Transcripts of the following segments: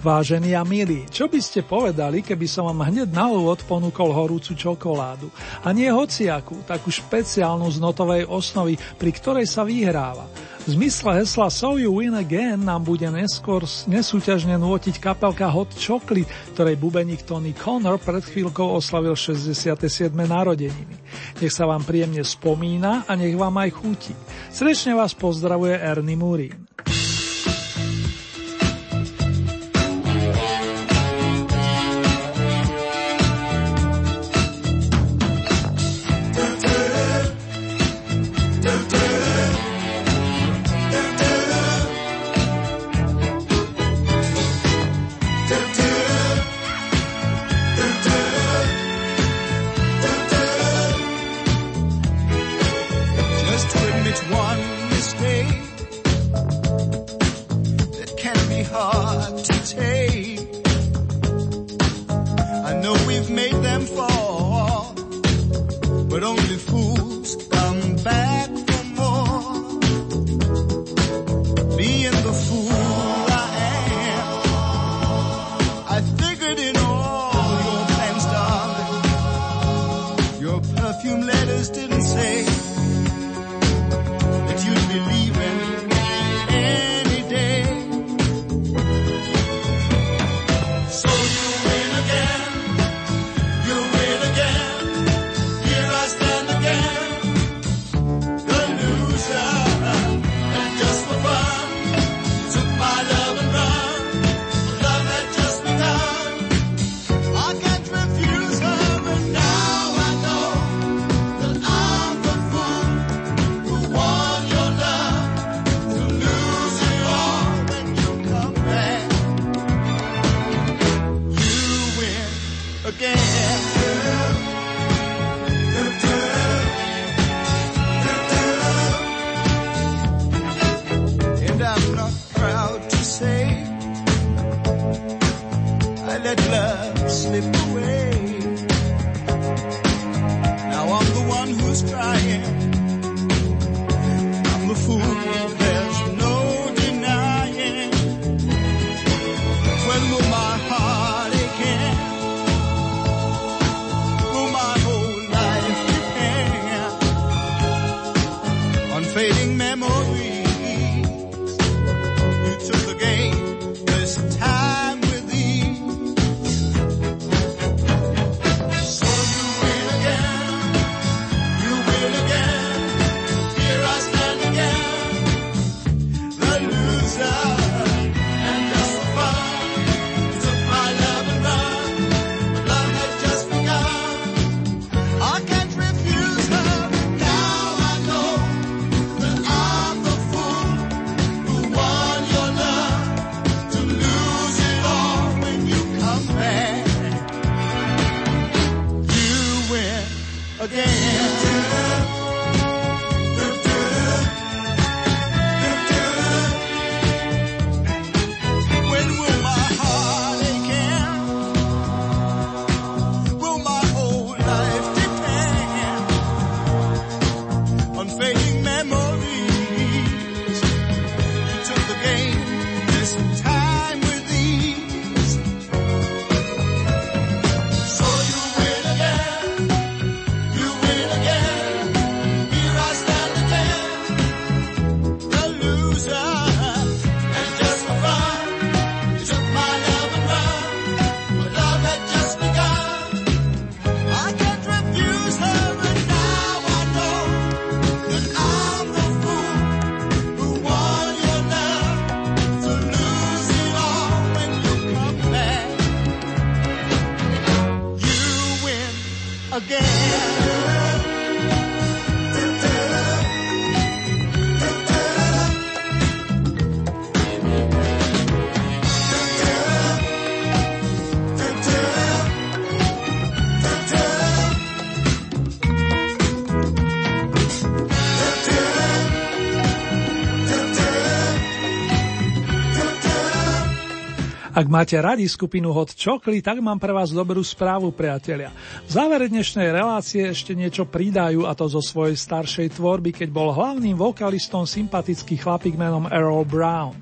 Vážení a milí, čo by ste povedali, keby som vám hneď na úvod ponúkol horúcu čokoládu? A nie hociakú, takú špeciálnu z notovej osnovy, pri ktorej sa vyhráva. V zmysle hesla So You Win Again nám bude neskôr nesúťažne nôtiť kapelka Hot Chocolate, ktorej bubeník Tony Connor pred chvíľkou oslavil 67. narodeniny. Nech sa vám príjemne spomína a nech vám aj chutí. Srdečne vás pozdravuje Ernie Murín. Ak máte radi skupinu Hot Chocolate, tak mám pre vás dobrú správu, priatelia. V závere dnešnej relácie ešte niečo pridajú a to zo svojej staršej tvorby, keď bol hlavným vokalistom sympatický chlapík menom Errol Brown.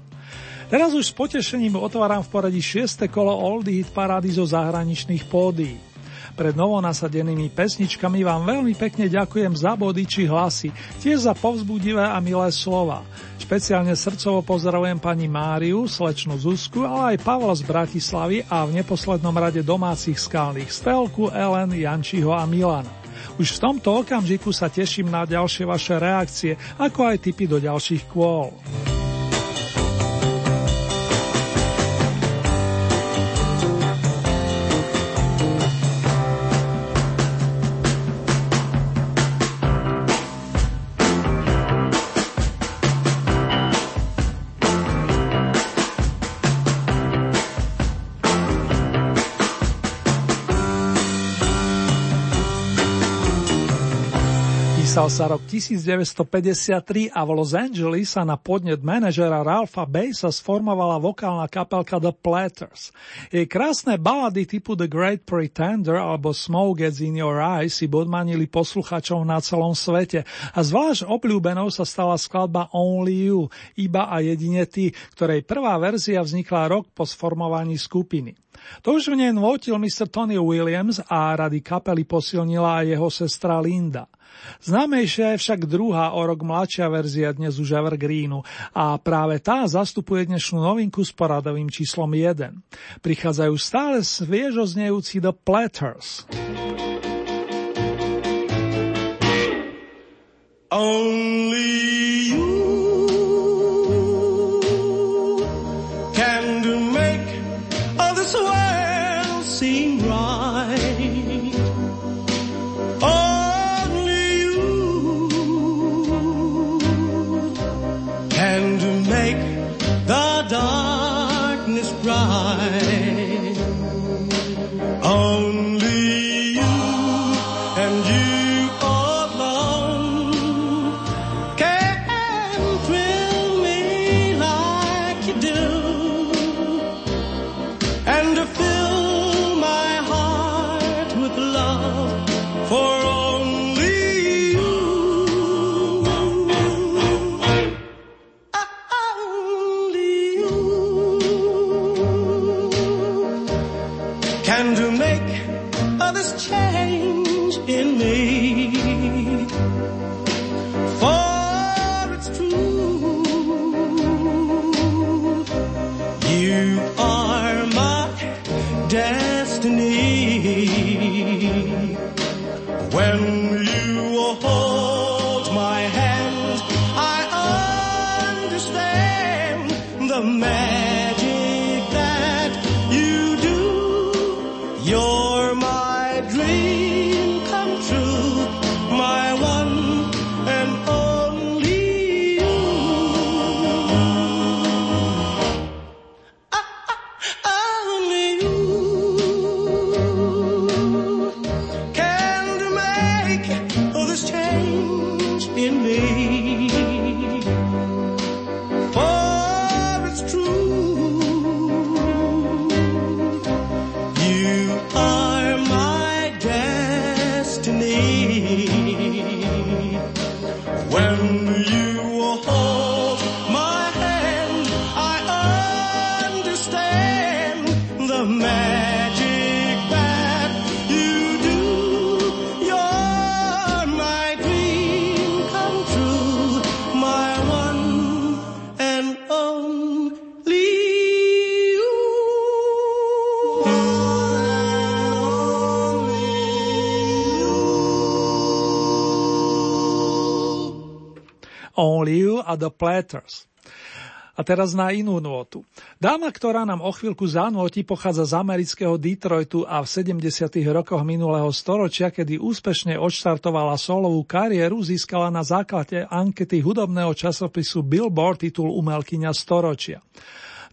Teraz už s potešením otváram v poradí 6. kolo Oldie Hit parády zo zahraničných pódií. Pred novonasadenými pesničkami vám veľmi pekne ďakujem za body či hlasy, tiež za povzbudivé a milé slova. Špeciálne srdcovo pozdravujem pani Máriu, slečnu Zuzku, ale aj Pavla z Bratislavy a v neposlednom rade domácich skalných Stelku, Ellen, Jančiho a Milana. Už v tomto okamžiku sa teším na ďalšie vaše reakcie, ako aj tipy do ďalších kôl. Písal sa rok 1953 a v Los Angeles sa na podnet manažera Ralpha Basa sformovala vokálna kapelka The Platters. Jej krásne balady typu The Great Pretender alebo Smoke Gets in Your Eyes si podmanili posluchačov na celom svete a zvlášť obľúbenou sa stala skladba Only You, iba a jedine ty, ktorej prvá verzia vznikla rok po sformovaní skupiny. To už v nej nvotil Mr. Tony Williams a rady kapely posilnila aj jeho sestra Linda. Známejšia je však druhá o rok mladšia verzia dnes už Evergreenu a práve tá zastupuje dnešnú novinku s poradovým číslom 1. Prichádzajú stále sviežo znejúci The Platters. Only The Platters. A teraz na inú nôtu. Dáma, ktorá nám o chvíľku zanúti, pochádza z amerického Detroitu a v 70. rokoch minulého storočia, kedy úspešne odštartovala solovú kariéru, získala na základe ankety hudobného časopisu Billboard titul Umelkyňa storočia.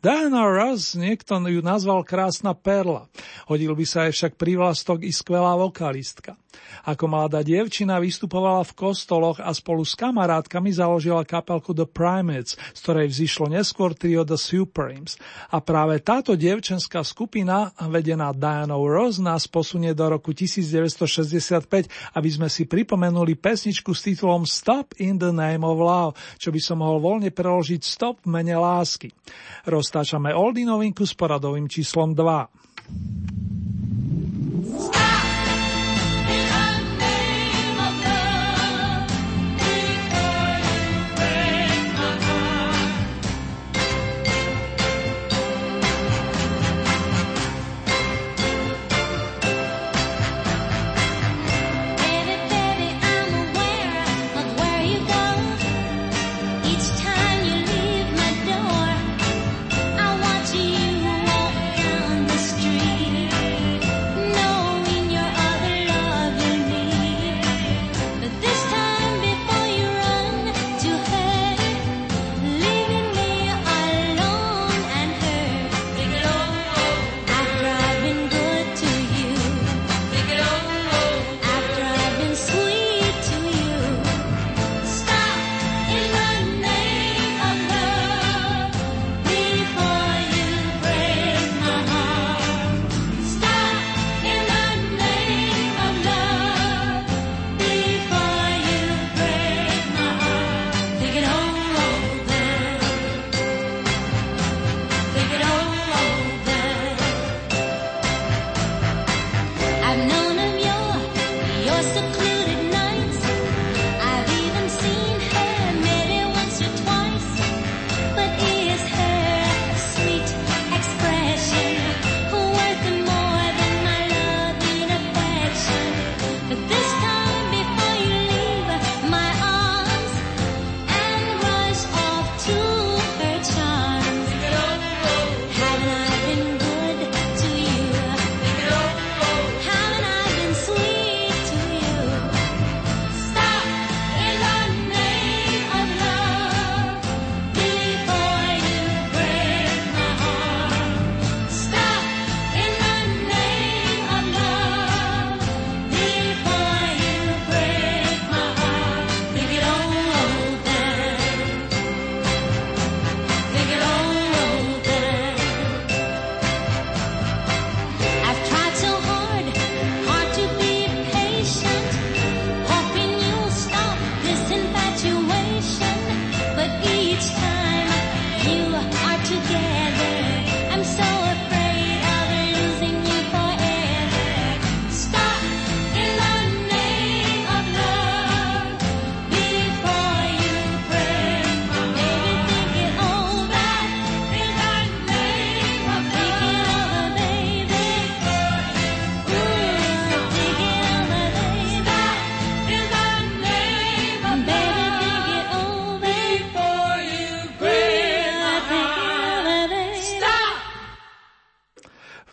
Diana Ross, niekto ju nazval krásna perla. Hodil by sa aj však prívlastok i skvelá vokalistka. Ako mladá dievčina vystupovala v kostoloch a spolu s kamarátkami založila kapelku The Primates, z ktorej vzýšlo neskôr trio The Supremes. A práve táto dievčenská skupina, vedená Dianou Rose, nás posunie do roku 1965, aby sme si pripomenuli pesničku s titulom Stop in the Name of Love, čo by som mohol voľne preložiť Stop v mene lásky. Roztáčame Oldy novinku s poradovým číslom 2.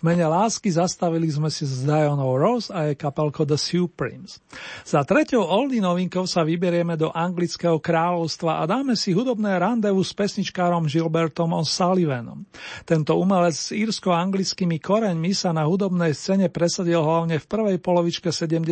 mene lásky zastavili sme si s Dianou Rose a jej kapelko The Supremes. Za treťou oldie novinkou sa vyberieme do anglického kráľovstva a dáme si hudobné randevu s pesničkárom Gilbertom O'Sullivanom. Tento umelec s írsko-anglickými koreňmi sa na hudobnej scéne presadil hlavne v prvej polovičke 70.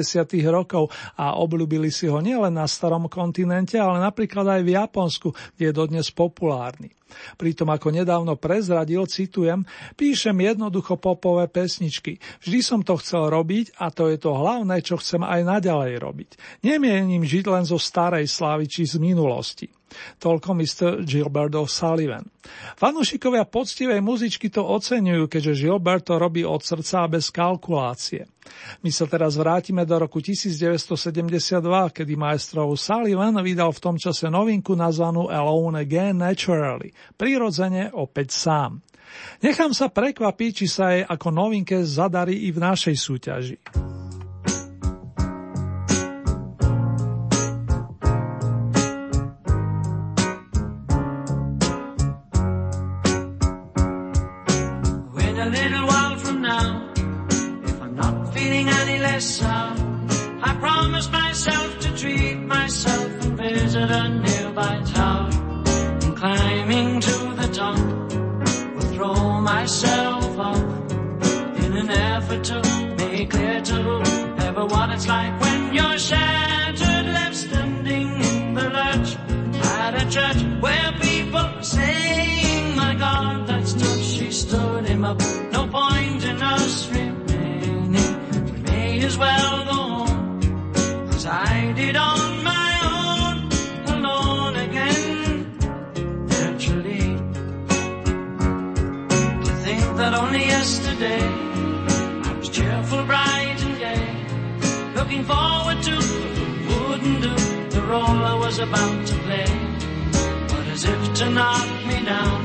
rokov a obľúbili si ho nielen na starom kontinente, ale napríklad aj v Japonsku, kde je dodnes populárny. Pritom ako nedávno prezradil, citujem, píšem jednoducho popové pesničky. Vždy som to chcel robiť a to je to hlavné, čo chcem aj naďalej robiť. Nemienim žiť len zo starej slávy či z minulosti. Toľko Mr. Gilbert O'Sullivan. Fanúšikovia poctivej muzičky to oceňujú, keďže Gilbert robí od srdca a bez kalkulácie. My sa teraz vrátime do roku 1972, kedy maestro Sullivan vydal v tom čase novinku nazvanú Alone Again Naturally, prirodzene opäť sám. Nechám sa prekvapiť, či sa jej ako novinke zadarí i v našej súťaži. myself. I promised myself to treat myself and visit a nearby tower. And climbing to the top, will throw myself off in an effort to make clear to ever what it's like when you're shattered, left standing in the lurch at a church where people sing. saying, "My God, that's stuff she stood him up." I did on my own, alone again. Naturally, to think that only yesterday I was cheerful, bright and gay, looking forward to wouldn't do the role I was about to play. But as if to knock me down,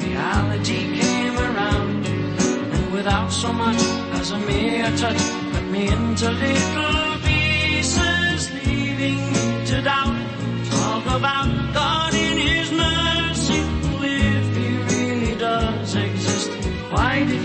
reality came around, and without so much as a mere touch, cut me into little doubt. Talk about God in His mercy, if He really does exist. Why did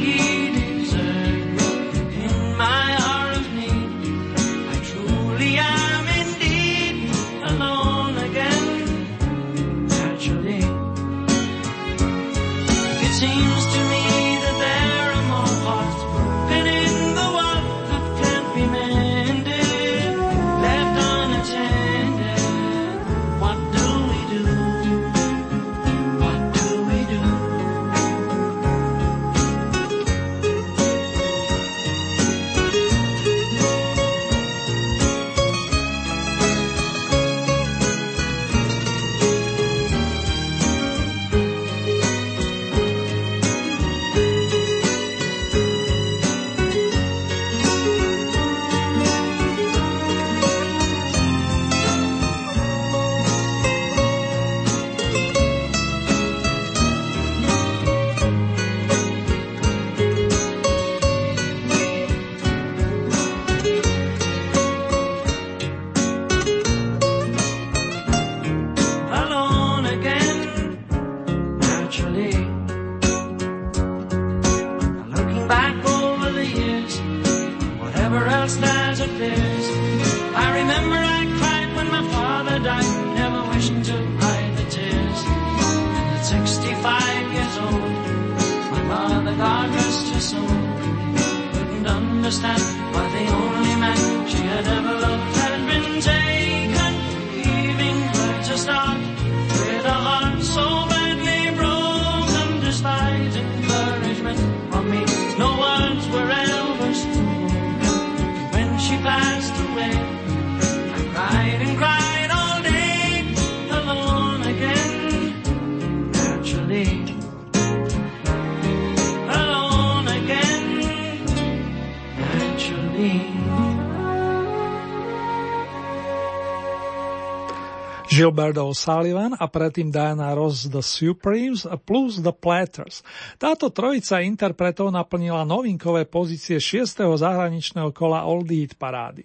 Gilberto O'Sullivan a predtým Diana Ross The Supremes plus The Platters. Táto trojica interpretov naplnila novinkové pozície 6. zahraničného kola Old Eat parády.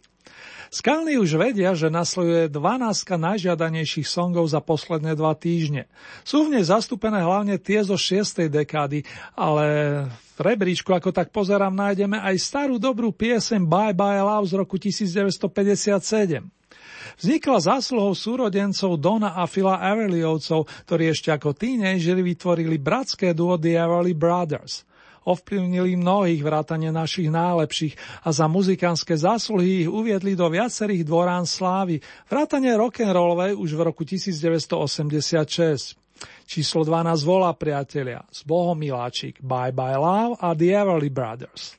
Skalní už vedia, že nasleduje 12 najžiadanejších songov za posledné dva týždne. Sú v nej zastúpené hlavne tie zo 6. dekády, ale v rebríčku, ako tak pozerám, nájdeme aj starú dobrú piesem Bye Bye Love z roku 1957. Vznikla zásluhou súrodencov Dona a Phila Everlyovcov, ktorí ešte ako tínejdžeri vytvorili bratské duo The Everly Brothers. Ovplyvnili mnohých vrátane našich najlepších a za muzikánske zásluhy ich uviedli do viacerých dvorán slávy, vrátane rock'n'rollovej už v roku 1986. Číslo 12 volá priatelia z Bohomiláčik Bye Bye Love a The Everly Brothers.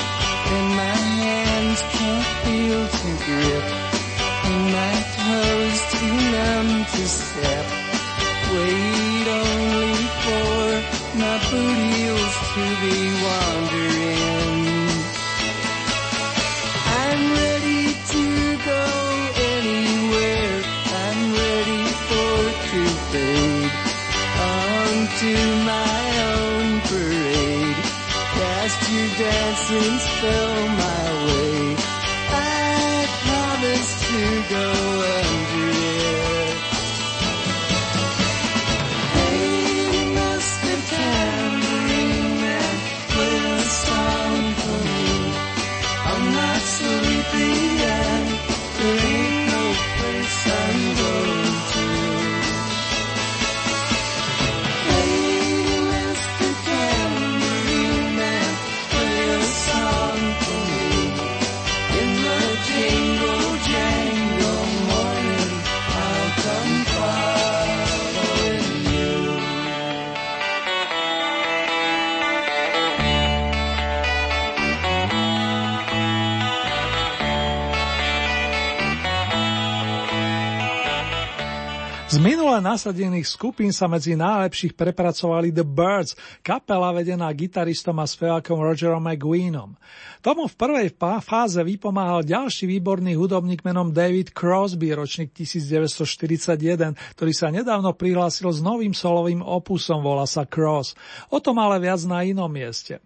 nasadených skupín sa medzi najlepších prepracovali The Birds, kapela vedená gitaristom a spevákom Rogerom McGueenom. Tomu v prvej fáze vypomáhal ďalší výborný hudobník menom David Crosby, ročník 1941, ktorý sa nedávno prihlásil s novým solovým opusom, volá sa Cross. O tom ale viac na inom mieste.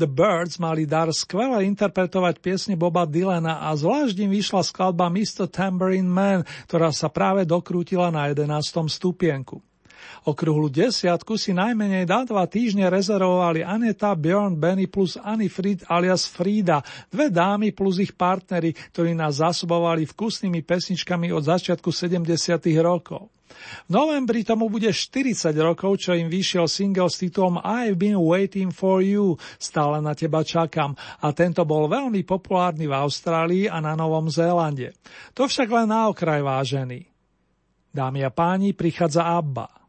The Birds mali dar skvele interpretovať piesne Boba Dylana a zvlášť im vyšla skladba Mr. Tambourine Man, ktorá sa práve dokrútila na 11. stupienku. Okrúhlu desiatku si najmenej na dva týždne rezervovali Aneta, Björn, Benny plus Annie Fried alias Frida, dve dámy plus ich partnery, ktorí nás zásobovali vkusnými pesničkami od začiatku 70. rokov. V novembri tomu bude 40 rokov, čo im vyšiel single s titulom I've been waiting for you, stále na teba čakám a tento bol veľmi populárny v Austrálii a na Novom Zélande. To však len na okraj vážený. Dámy a páni, prichádza Abba.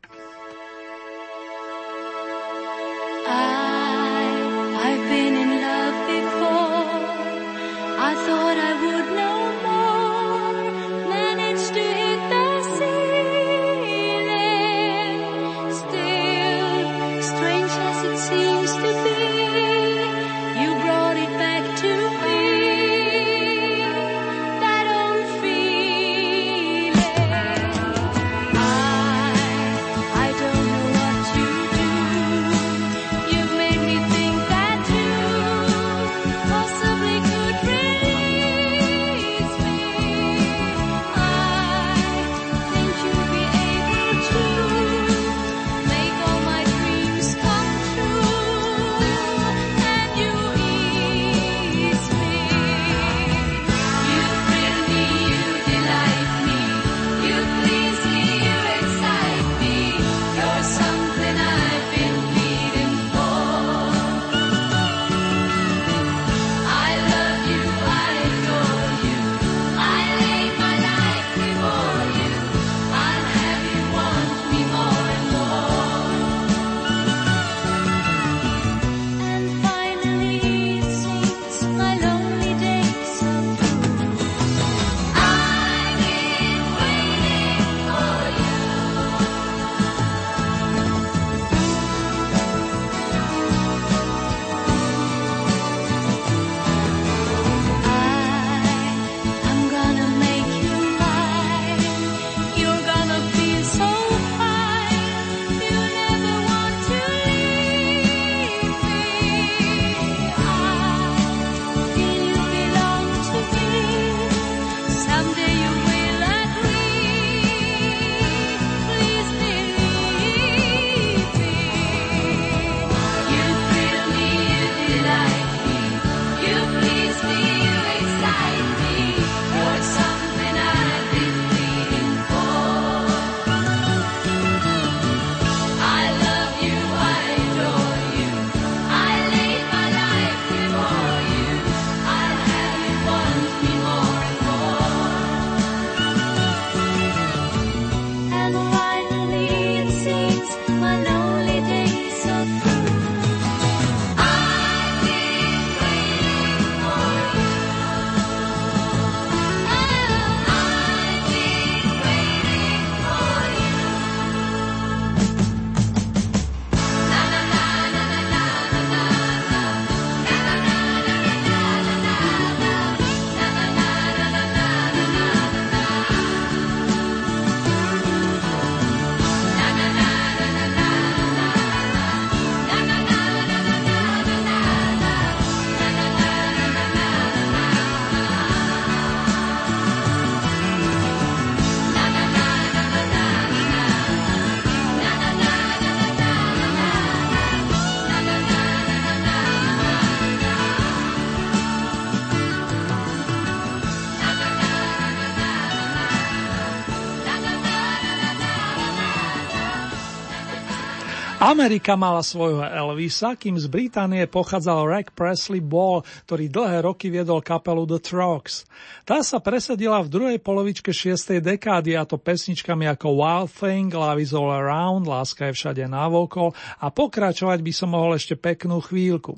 Amerika mala svojho Elvisa, kým z Británie pochádzal Rack Presley Ball, ktorý dlhé roky viedol kapelu The Trogs. Tá sa presadila v druhej polovičke 6. dekády a to pesničkami ako Wild Thing, Love is All Around, Láska je všade návokol a pokračovať by som mohol ešte peknú chvíľku.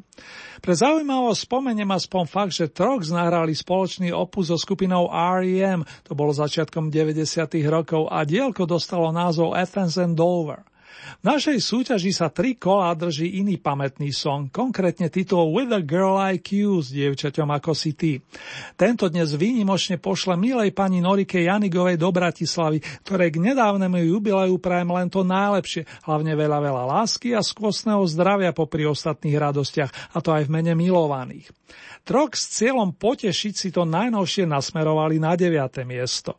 Pre zaujímavosť spomeniem aspoň fakt, že Trogs nahrali spoločný opus so skupinou R.E.M., to bolo začiatkom 90. rokov a dielko dostalo názov Athens and Dover. V našej súťaži sa tri kola drží iný pamätný song, konkrétne titul With a Girl Like You s dievčaťom ako si ty. Tento dnes výnimočne pošle milej pani Norike Janigovej do Bratislavy, ktoré k nedávnemu jubileu prajem len to najlepšie, hlavne veľa veľa lásky a skvostného zdravia popri ostatných radostiach, a to aj v mene milovaných. Trok s cieľom potešiť si to najnovšie nasmerovali na 9. miesto.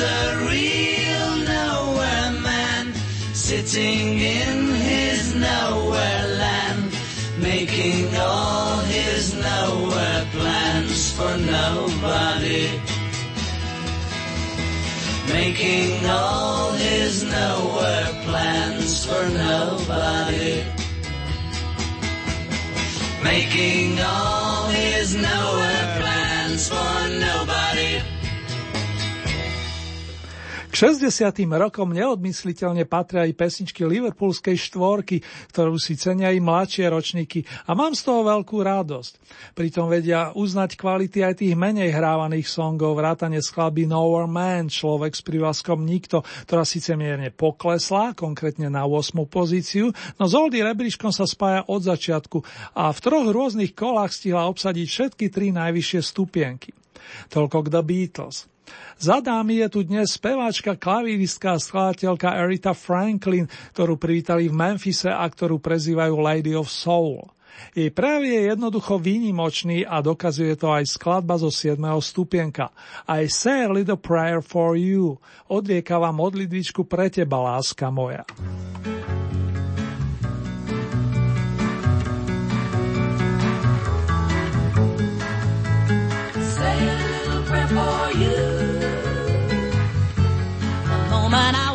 a real nowhere man sitting in his nowhere land, making all his nowhere plans for nobody. Making all his nowhere plans for nobody. Making all his nowhere plans for nobody. 60. rokom neodmysliteľne patria aj pesničky Liverpoolskej štvorky, ktorú si cenia aj mladšie ročníky a mám z toho veľkú radosť. Pritom vedia uznať kvality aj tých menej hrávaných songov, vrátane skladby Nowhere Man, Človek s privlaskom Nikto, ktorá síce mierne poklesla, konkrétne na 8. pozíciu, no s Oldy Rebríškom sa spája od začiatku a v troch rôznych kolách stihla obsadiť všetky tri najvyššie stupienky. Toľko k The Beatles. Za dámy je tu dnes speváčka, klavíristka a skladateľka Erita Franklin, ktorú privítali v Memphise a ktorú prezývajú Lady of Soul. Jej práv je jednoducho výnimočný a dokazuje to aj skladba zo 7. stupienka. I say a little prayer for you. Odriekava modlitvičku pre teba, láska moja. Say a little prayer for you. woman I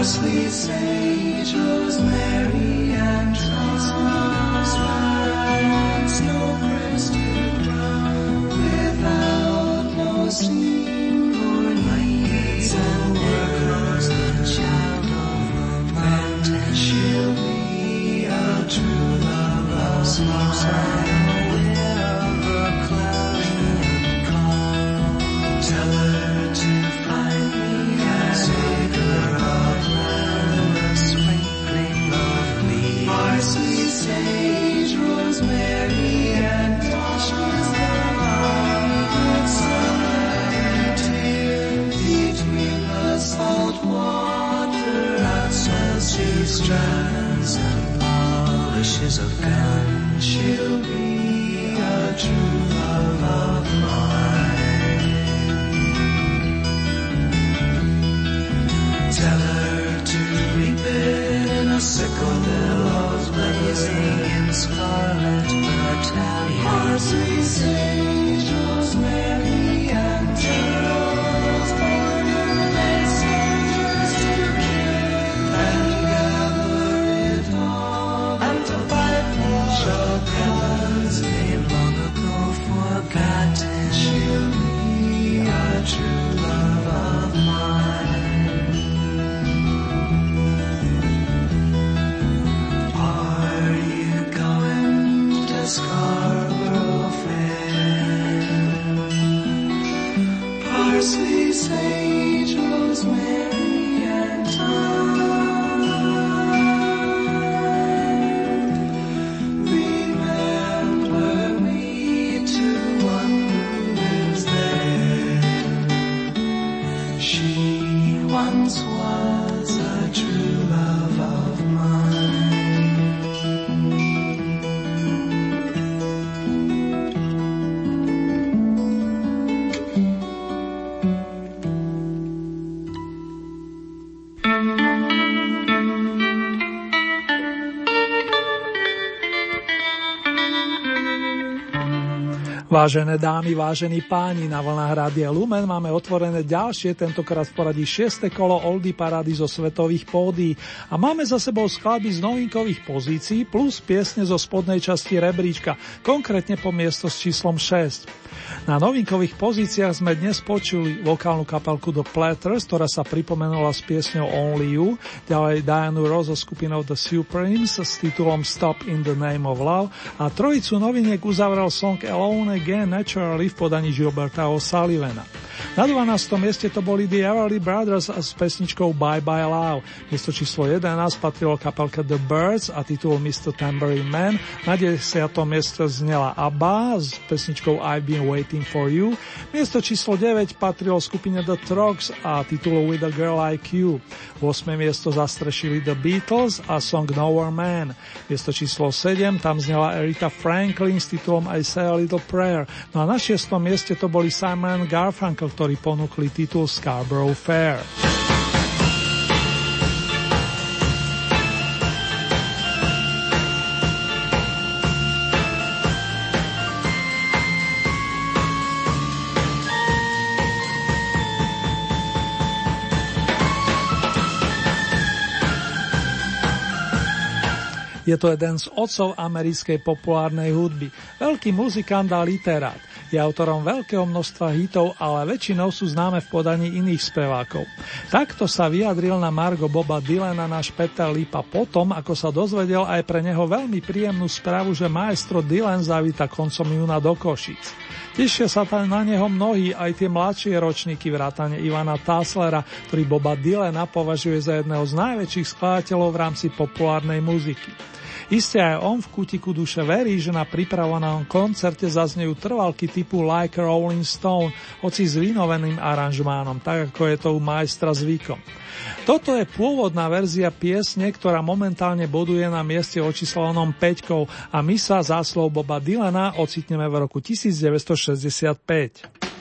Our sweet Savior's Mary and Francis snow crested without no steam or lights and workers the shadow and she'll be a true love of mine. Vážené dámy, vážení páni, na vlnách Rádia Lumen máme otvorené ďalšie, tentokrát v poradí 6. kolo Oldy Parady zo svetových pódií a máme za sebou skladby z novinkových pozícií plus piesne zo spodnej časti rebríčka, konkrétne po miesto s číslom 6. Na novinkových pozíciách sme dnes počuli vokálnu kapelku The Platters, ktorá sa pripomenula s piesňou Only You, ďalej Dianu Rose so skupinou The Supremes s titulom Stop in the Name of Love a trojicu noviniek uzavrel song Alone Again Naturally v podaní Gilberta O'Sullivana. Na 12. mieste to boli The Everly Brothers s pesničkou Bye Bye Love. Miesto číslo 11 patrilo kapelka The Birds a titul Mr. Tambourine Man. Na 10. mieste znela ABBA s pesničkou I've Been Waiting for You. Miesto číslo 9 patrilo skupine The Trogs a titulu With a Girl Like You. 8. miesto zastrešili The Beatles a song Nowhere Man. Miesto číslo 7 tam znela Erika Franklin s titulom I Say a Little Prayer. No a na 6. mieste to boli Simon Garfunkel, ktorí ponúkli titul Scarborough Fair. Je to jeden z otcov americkej populárnej hudby. Veľký muzikant a literát. Je autorom veľkého množstva hitov, ale väčšinou sú známe v podaní iných spevákov. Takto sa vyjadril na Margo Boba Dylana náš Peter Lipa potom, ako sa dozvedel aj pre neho veľmi príjemnú správu, že maestro Dylan zavíta koncom júna do Košic. Tešia sa tam na neho mnohí, aj tie mladšie ročníky vrátane Ivana Taslera, ktorý Boba Dylana považuje za jedného z najväčších skladateľov v rámci populárnej muziky. Isté aj on v kutiku duše verí, že na pripravenom koncerte zaznejú trvalky typu Like Rolling Stone, hoci s vynoveným aranžmánom, tak ako je to u majstra zvykom. Toto je pôvodná verzia piesne, ktorá momentálne boduje na mieste očíslovanom 5 a my sa záslov Boba Dylana ocitneme v roku 1965.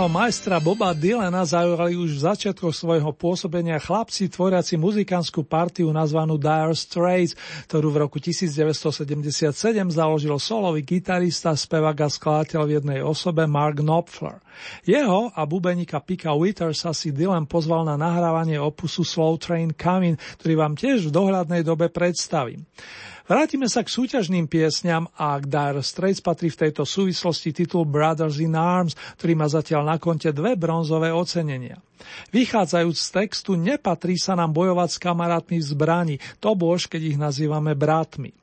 Hudobného majstra Boba Dylana zaujali už v začiatkoch svojho pôsobenia chlapci tvoriaci muzikánskú partiu nazvanú Dire Straits, ktorú v roku 1977 založil solový gitarista, spevák a skladateľ v jednej osobe Mark Knopfler. Jeho a bubenika Pika Withersa si Dylan pozval na nahrávanie opusu Slow Train Coming, ktorý vám tiež v dohľadnej dobe predstavím. Vrátime sa k súťažným piesňam a k Dire Straits patrí v tejto súvislosti titul Brothers in Arms, ktorý má zatiaľ na konte dve bronzové ocenenia. Vychádzajúc z textu, nepatrí sa nám bojovať s kamarátmi v zbrani, to bož, keď ich nazývame bratmi.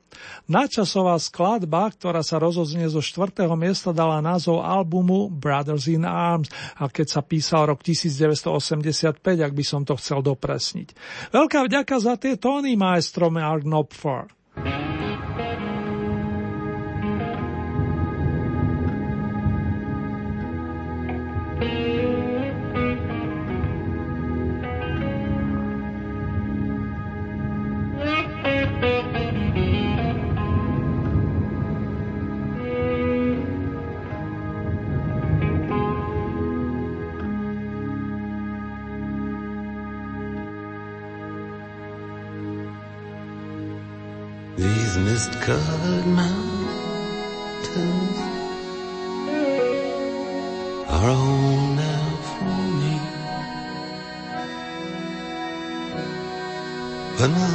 Načasová skladba, ktorá sa rozoznie zo štvrtého miesta, dala názov albumu Brothers in Arms a keď sa písal rok 1985, ak by som to chcel dopresniť. Veľká vďaka za tie tóny, maestro Mark Knopfler. Thank you. Mist-covered mountains are a home now for me. But my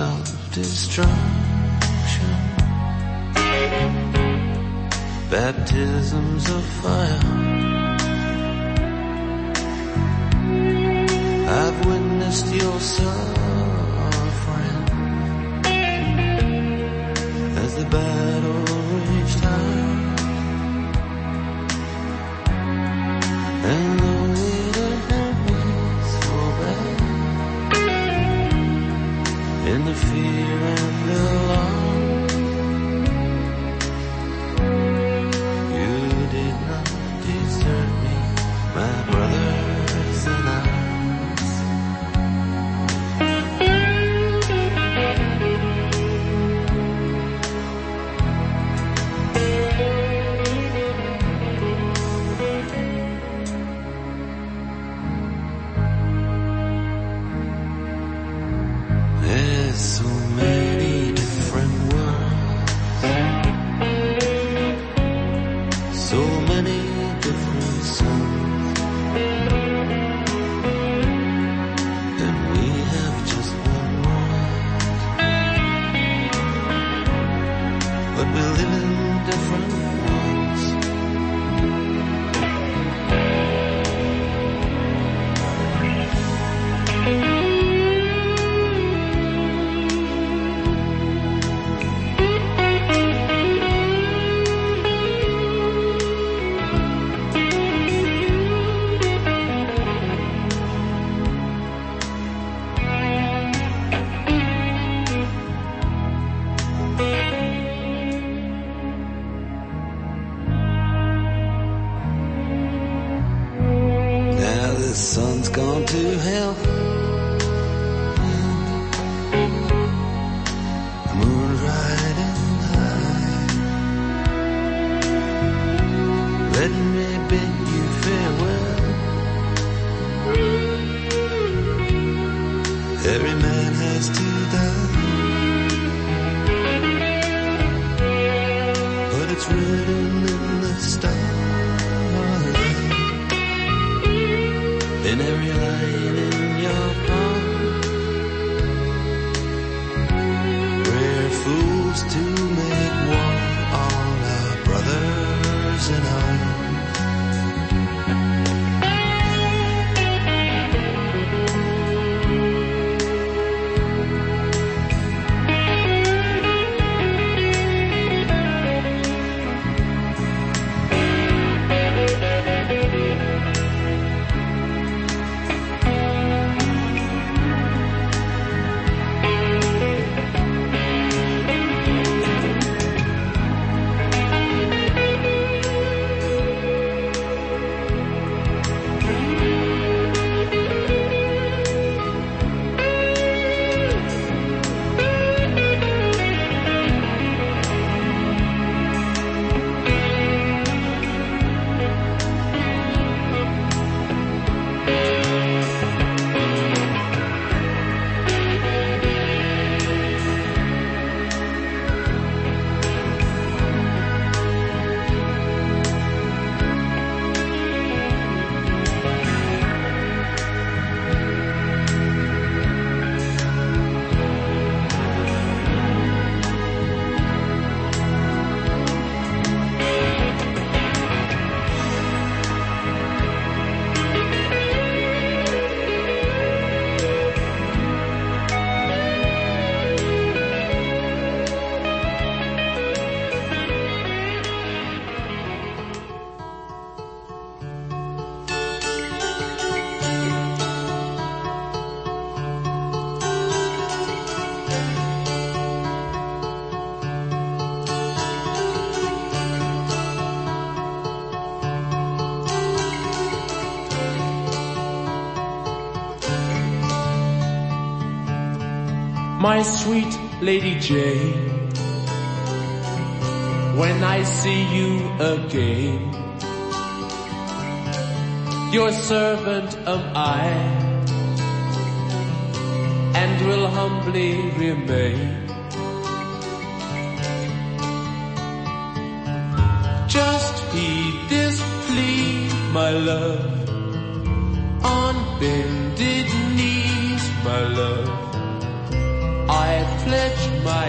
song. My sweet Lady Jane. When I see you again, your servant am I, and will humbly remain. Just heed this plea, my love,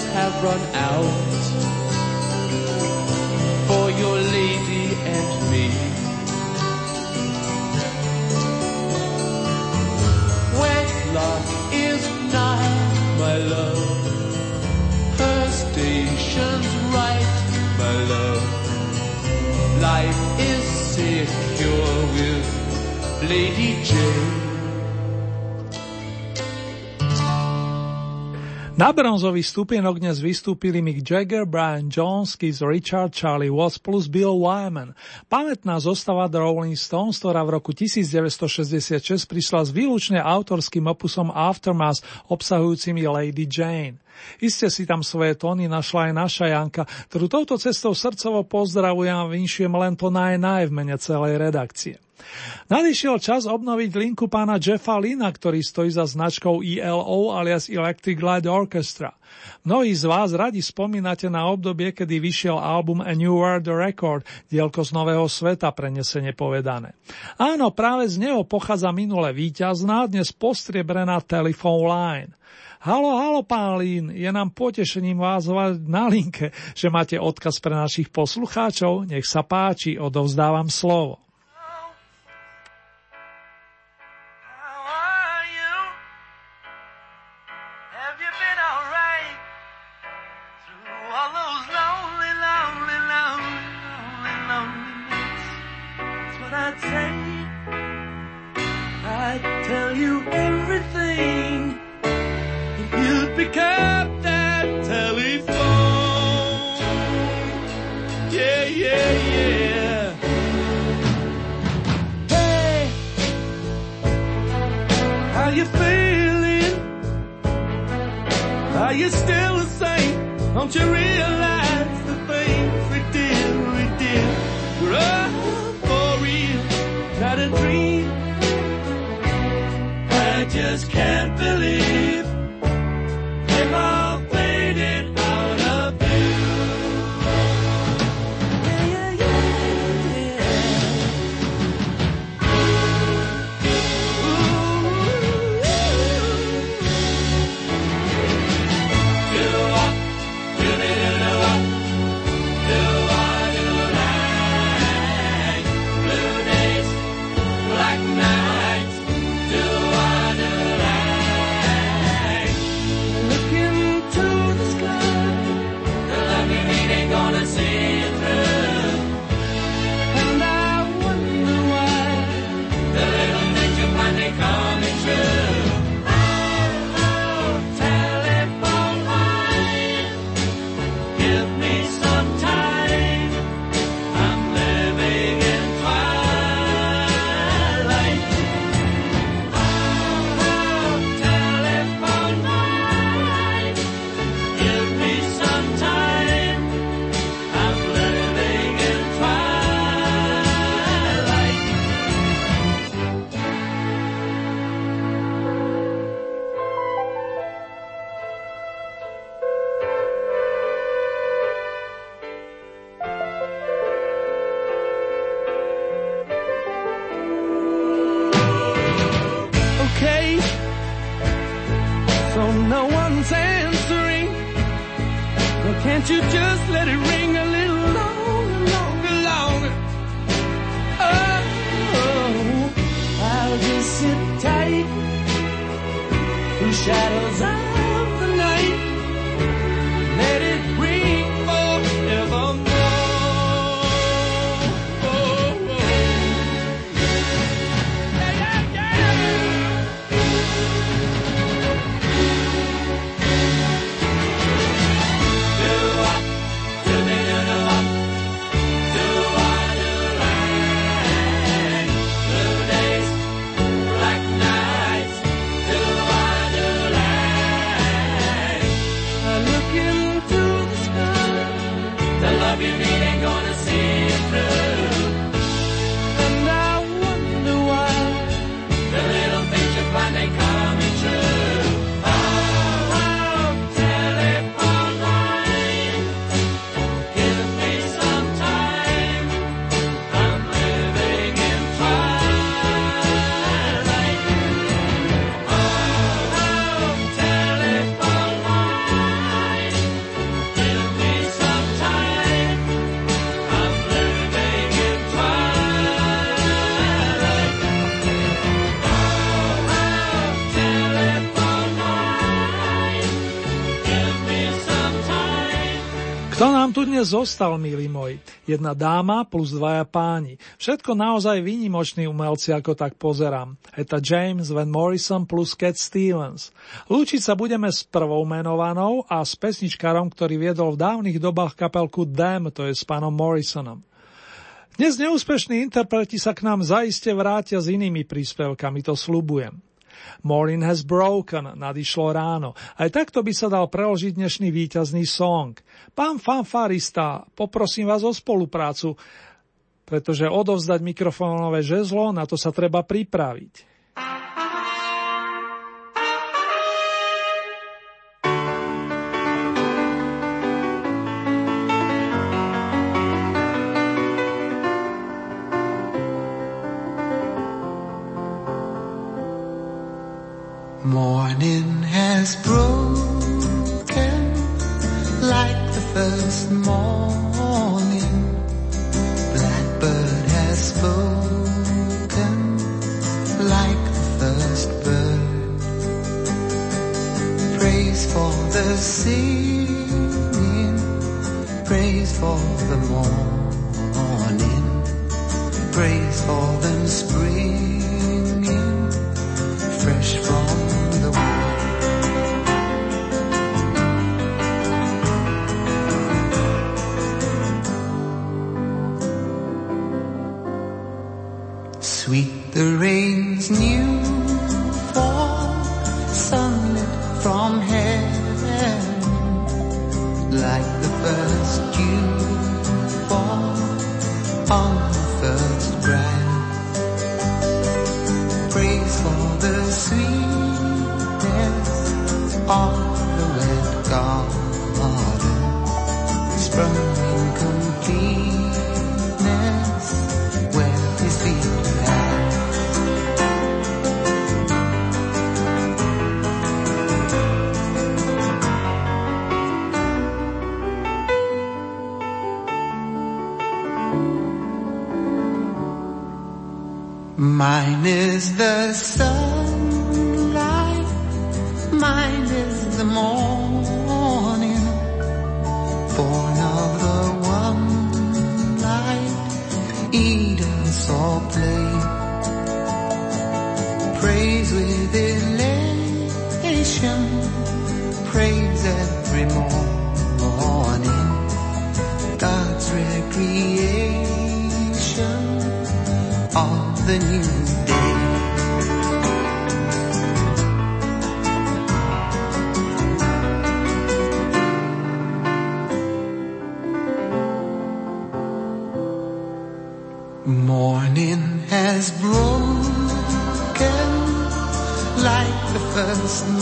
Sands have run out for your lady and me. Wedlock is nigh, my love. Her station's right, my love. Life is secure with Lady Jane. Na bronzový stupienok dnes vystúpili Mick Jagger, Brian Jones, Keith Richard, Charlie Watts plus Bill Wyman. Pamätná zostava The Rolling Stones, ktorá v roku 1966 prišla s výlučne autorským opusom Aftermath obsahujúcimi Lady Jane. Iste si tam svoje tóny našla aj naša Janka, ktorú touto cestou srdcovo pozdravujem a vinšujem len to naj v mene celej redakcie. Nadišiel čas obnoviť linku pána Jeffa Lina, ktorý stojí za značkou ELO alias Electric Light Orchestra. Mnohí z vás radi spomínate na obdobie, kedy vyšiel album A New World Record, dielko z Nového sveta prenesene povedané. Áno, práve z neho pochádza minule víťazná, dnes postriebrená Telephone Line. Halo, halo, pán Lín, je nám potešením vás na linke, že máte odkaz pre našich poslucháčov. Nech sa páči, odovzdávam slovo. Don't you realize the things we did, we did were all for real, not a dream? I just can't believe Dnes zostal, milí moji? Jedna dáma plus dvaja páni. Všetko naozaj výnimoční umelci, ako tak pozerám. Eta James Van Morrison plus Cat Stevens. Lúčiť sa budeme s prvou menovanou a s pesničkárom, ktorý viedol v dávnych dobách kapelku Dam, to je s pánom Morrisonom. Dnes neúspešní interpreti sa k nám zaiste vrátia s inými príspevkami, to slubujem. Morning has broken, nadišlo ráno. Aj takto by sa dal preložiť dnešný víťazný song. Pán fanfarista, poprosím vás o spoluprácu, pretože odovzdať mikrofónové žezlo, na to sa treba pripraviť.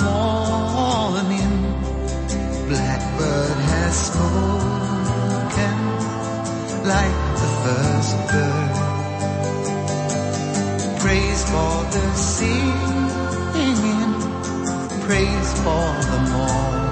Morning. Blackbird has spoken like the first bird praise for the singing, Praise for the morning.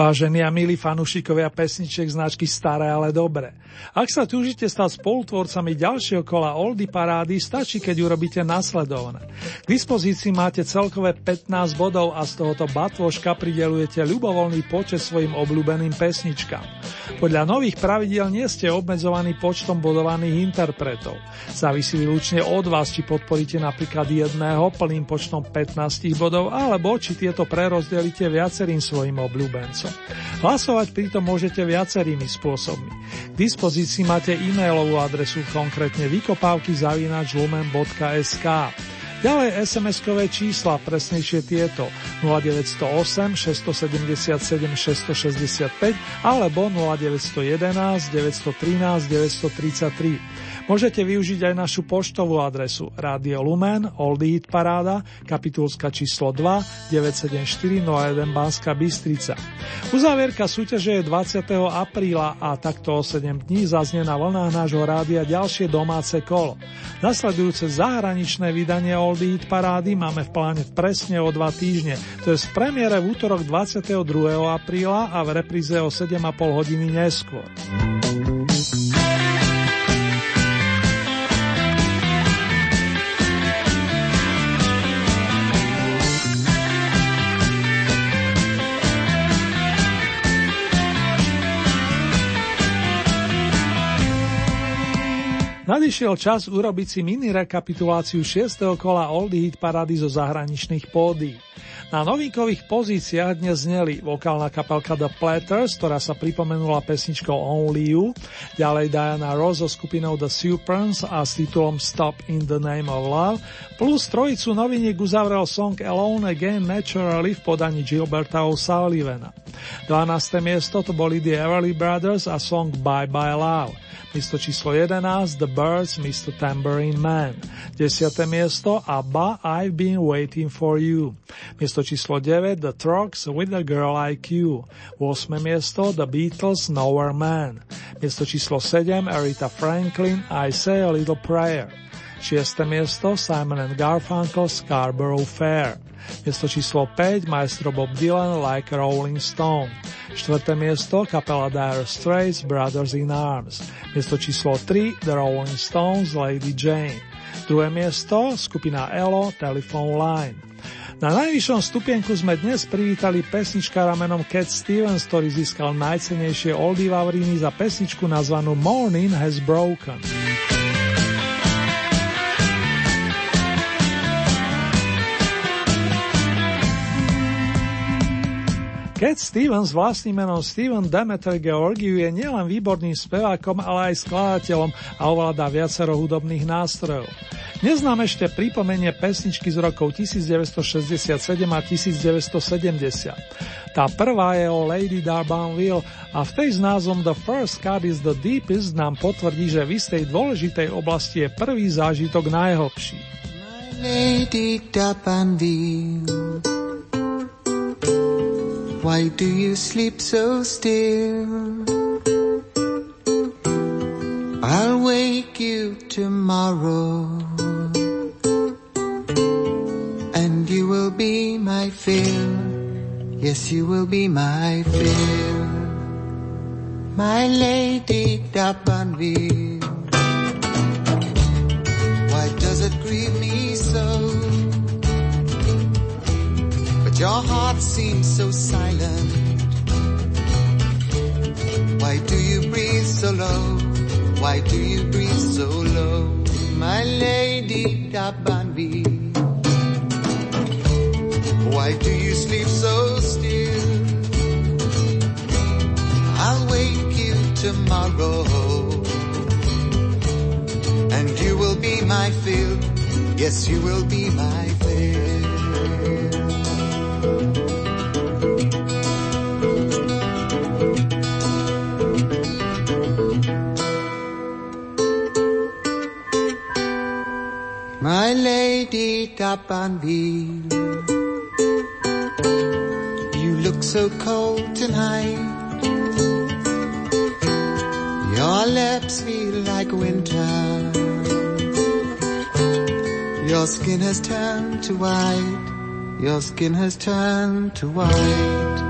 Vážení a milí fanúšikovia pesničiek značky Staré, ale dobre. Ak sa túžite stať spolutvorcami ďalšieho kola Oldy parády, stačí, keď urobíte nasledovné. K dispozícii máte celkové 15 bodov a z tohoto batvoška pridelujete ľubovoľný počet svojim obľúbeným pesničkám. Podľa nových pravidiel nie ste obmedzovaní počtom bodovaných interpretov. Závisí výlučne od vás, či podporíte napríklad jedného plným počtom 15 bodov, alebo či tieto prerozdelíte viacerým svojim obľúbencom. Hlasovať pritom môžete viacerými spôsobmi. K dispozícii máte e-mailovú adresu konkrétne vykopávky zavinač lumen.sk. Ďalej SMS-kové čísla, presnejšie tieto 0908 677 665 alebo 0911 913 933. Môžete využiť aj našu poštovú adresu Radio Lumen, Oldie Hit Paráda, kapitulska číslo 2, 97401 Banska Bystrica. Uzávierka súťaže je 20. apríla a takto o 7 dní zaznie na vlnách nášho rádia ďalšie domáce kolo. Nasledujúce zahraničné vydanie Oldie Hit Parády máme v pláne presne o 2 týždne, to je z premiére v útorok 22. apríla a v repríze o 7,5 hodiny neskôr. Nadišiel čas urobiť si mini rekapituláciu 6. kola Oldie Hit parady zo zahraničných pódií. Na novinkových pozíciách dnes zneli vokálna kapelka The Platters, ktorá sa pripomenula pesničkou Only You, ďalej Diana Ross so skupinou The Superns a s titulom Stop in the Name of Love, plus trojicu noviniek uzavrel song Alone Again Naturally v podaní Gilberta O'Sullivana. 12. miesto to boli The Everly Brothers a song Bye Bye Love. Miesto číslo 11 The Birds, Mr. Tambourine Man. 10. miesto ABBA I've Been Waiting For You. Miesto číslo 9 The Trucks With a Girl Like You. 8. miesto The Beatles Nowhere Man. Miesto číslo 7 Aretha Franklin I Say a Little Prayer. 6. miesto Simon and Garfunkel Scarborough Fair. Miesto číslo 5 maestro Bob Dylan Like a Rolling Stone. 4. miesto kapela Dire Straits Brothers in Arms. Miesto číslo 3 The Rolling Stones Lady Jane. Druhé miesto skupina Elo Telephone Line. Na najvyššom stupienku sme dnes privítali pesničkára menom Cat Stevens, ktorý získal najcenejšie Oldie Vavriny za pesničku nazvanú Morning Has Broken. Cat Stevens vlastným menom Steven Demeter Georgiou je nielen výborným spevákom, ale aj skladateľom a ovláda viacero hudobných nástrojov. Dnes nám ešte pripomenie pesničky z rokov 1967 a 1970. Tá prvá je o Lady Darbanville a v tej s názvom The First Cut is the Deepest nám potvrdí, že v istej dôležitej oblasti je prvý zážitok najhlbší. Lady Darbanville Why do you sleep so still? I'll wake you tomorrow will be my fill Yes, you will be my fill My lady Dabanville Why does it grieve me so? But your heart seems so silent. Why do you breathe so low? Why do you breathe so low? My lady Dabanvi. Why do you sleep so still? I'll wake you tomorrow. And you will be my fill. Yes, you will be my fill. My lady D'Abanville, you look so cold tonight. Your lips feel like winter. Your skin has turned to white. Your skin has turned to white.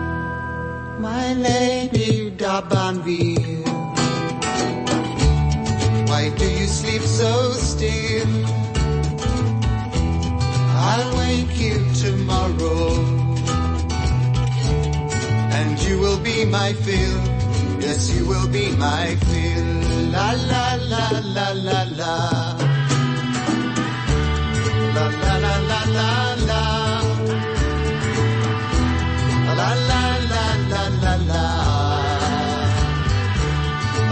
My lady D'Abanville, my fill. Yes, you will be my fill. La la la la la la. La la la la la la. La la la la la la.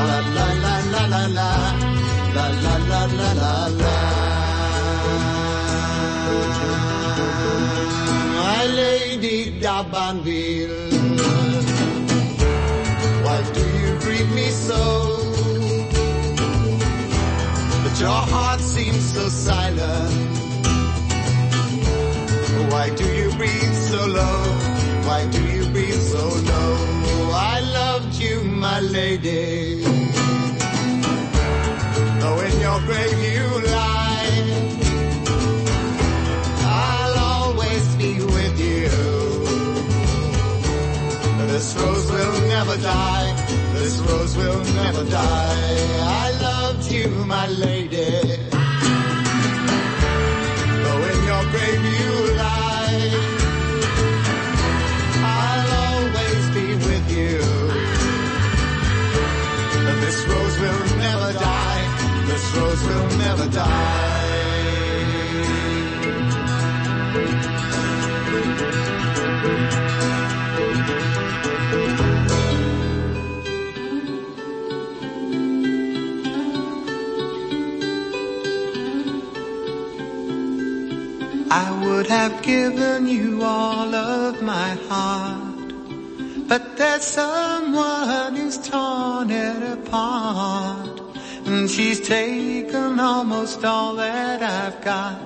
La la la la la la. La la la la la la. My lady D'Abanville. Your heart seems so silent. Why do you breathe so low? Why do you breathe so low? Oh, I loved you, my lady. Though in your grave you lie, I'll always be with you. This rose will never die. This rose will never die. I loved you, my lady. Though in your grave you lie, I'll always be with you. This rose will never die. This rose will never die. Have given you all of my heart, but there's someone who's torn it apart, and she's taken almost all that I've got.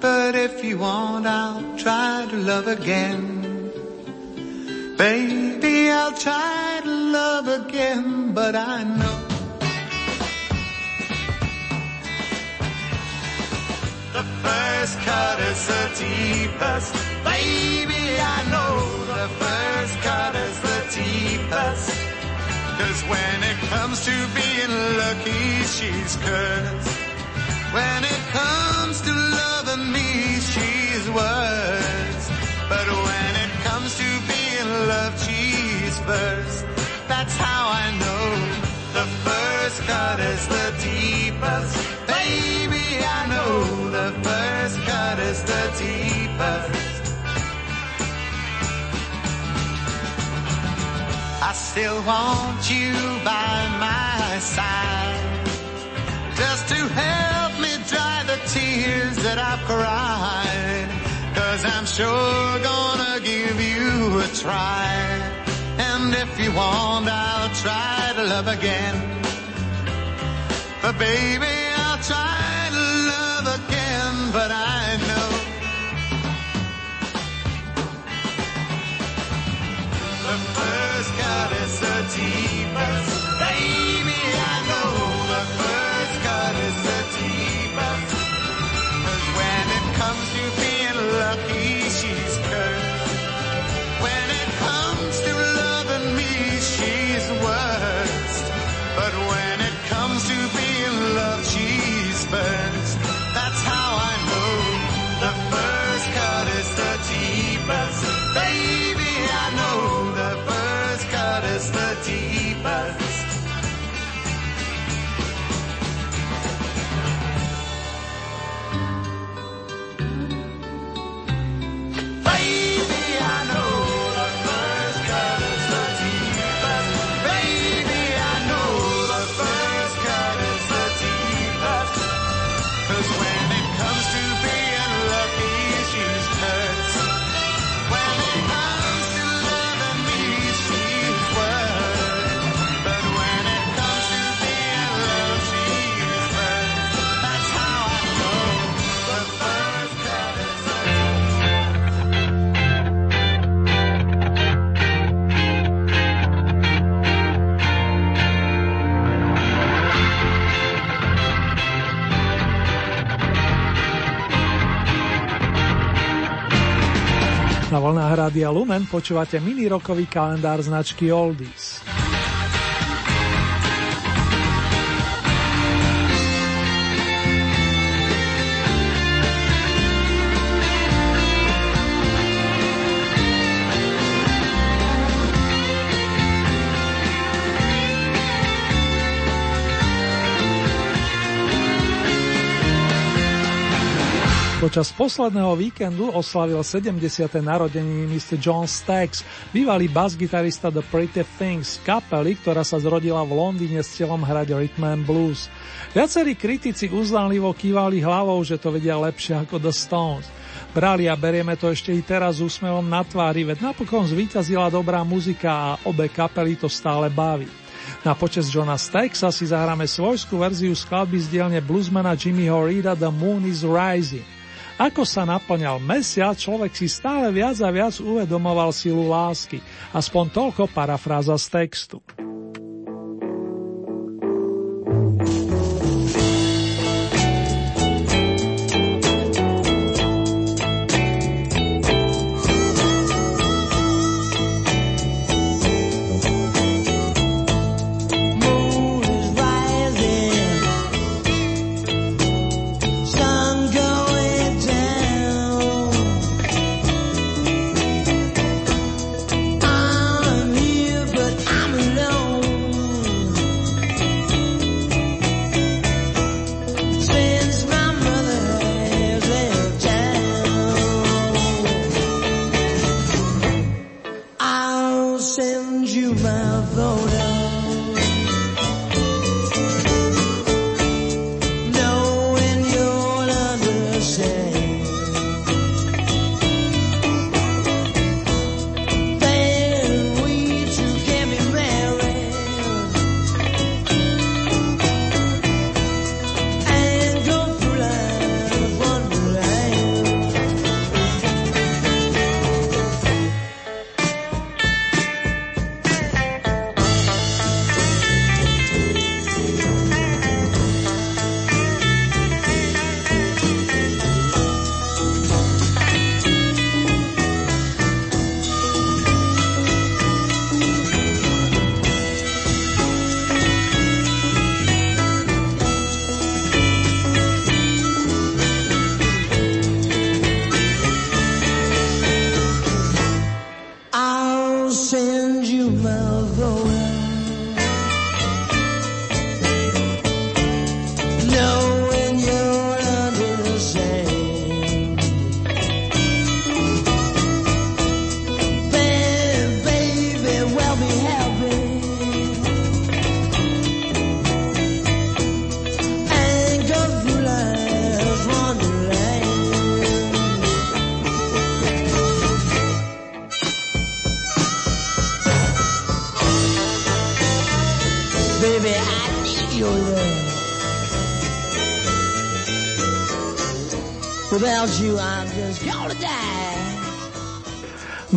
But if you want, I'll try to love again. Baby, I'll try to love again, but I know The first cut is the deepest. Baby, I know the first cut is the deepest. Cause when it comes to being lucky, she's cursed. When it comes to loving me, she's worse. But when it comes to being loved, she's first. That's how I know the first cut is the deepest. Deepest. I still want you by my side just to help me dry the tears that I've cried. Cause I'm sure gonna give you a try. And if you want, I'll try to love again. But baby, I'll try to love again, but I first Na vlnách Rádia Lumen počúvate mini rokový kalendár značky Oldies. Počas posledného víkendu oslavil 70. narodeniny Mr. John Stax, bývalý bas-gitarista The Pretty Things, kapely, ktorá sa zrodila v Londýne s cieľom hrať rhythm and blues. Viacerí kritici uznanlivo kývali hlavou, že to vedia lepšie ako The Stones. Brali a berieme to ešte i teraz s úsmevom na tvári, veď napokon zvíťazila dobrá muzika a obe kapely to stále baví. Na počas Johna Staxa si zahráme svojskú verziu skladby z dielne bluesmana Jimmyho Reeda The Moon is Rising. Ako sa naplňal mesiac, človek si stále viac a viac uvedomoval silu lásky. Aspoň toľko parafráza z textu.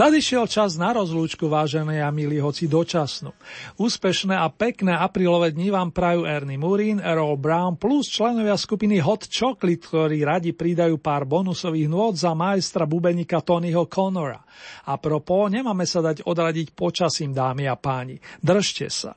Nadišiel čas na rozlúčku, vážené a milí, hoci dočasnú. Úspešné a pekné aprílové dni vám prajú Ernie Murin, Errol Brown plus členovia skupiny Hot Chocolate, ktorí radi pridajú pár bonusových nôd za majstra bubenika Tonyho Connora. A propo, nemáme sa dať odradiť počasím, dámy a páni. Držte sa.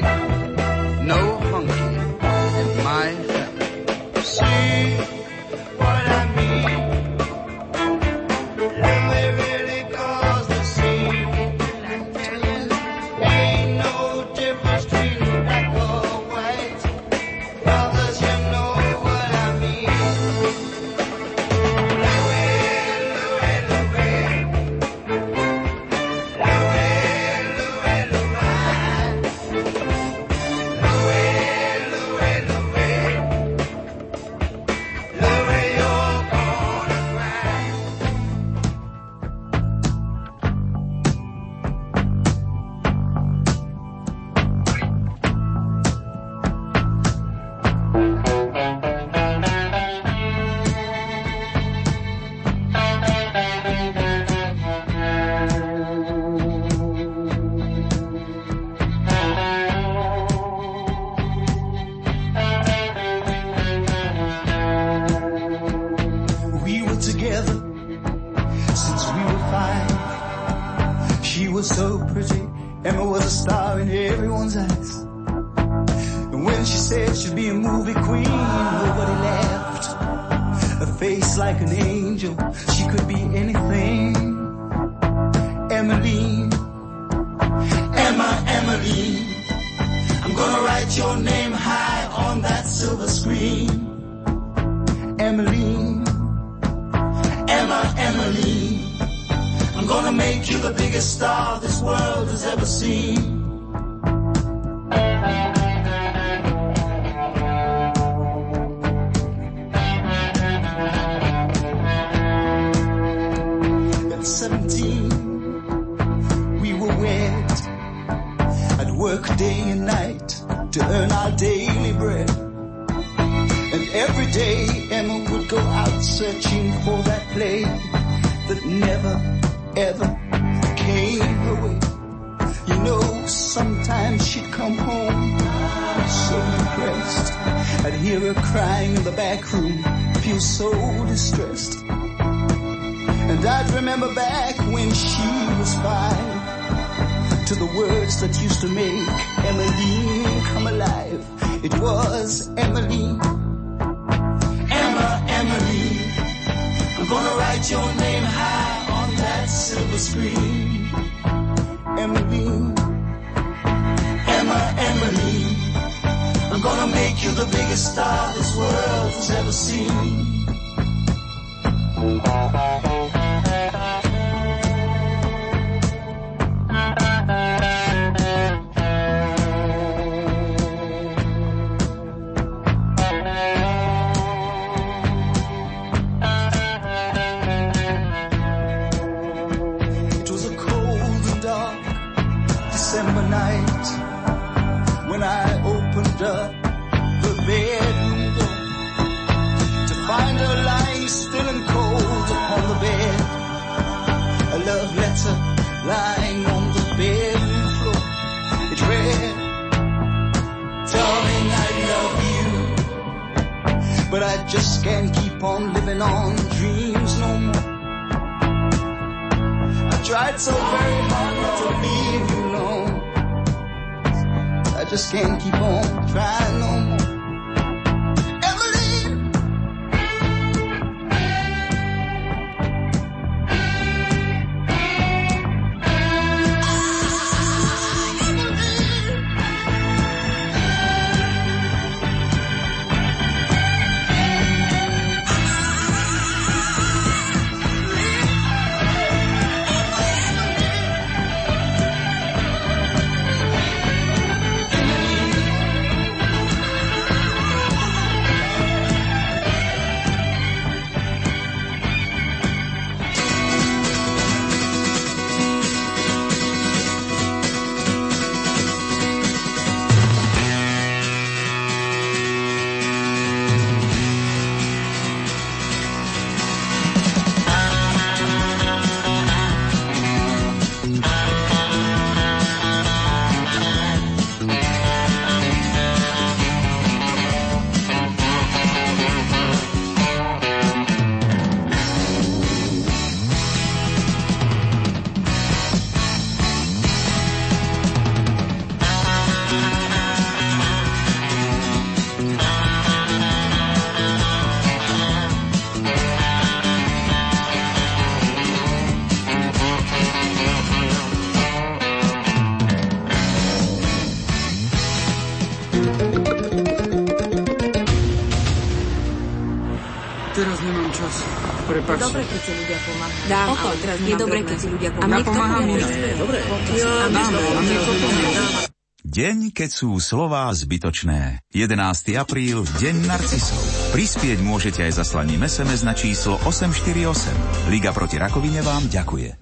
music Can't keep on living on dreams no more. I tried so very hard not to leave you alone. I just can't keep on trying no more. Je drobné. keď si ľudia pomáhajú. Deň, keď sú slová zbytočné. 11. apríl, Deň narcisov. Prispieť môžete aj zaslaním SMS na číslo 848. Liga proti rakovine vám ďakuje.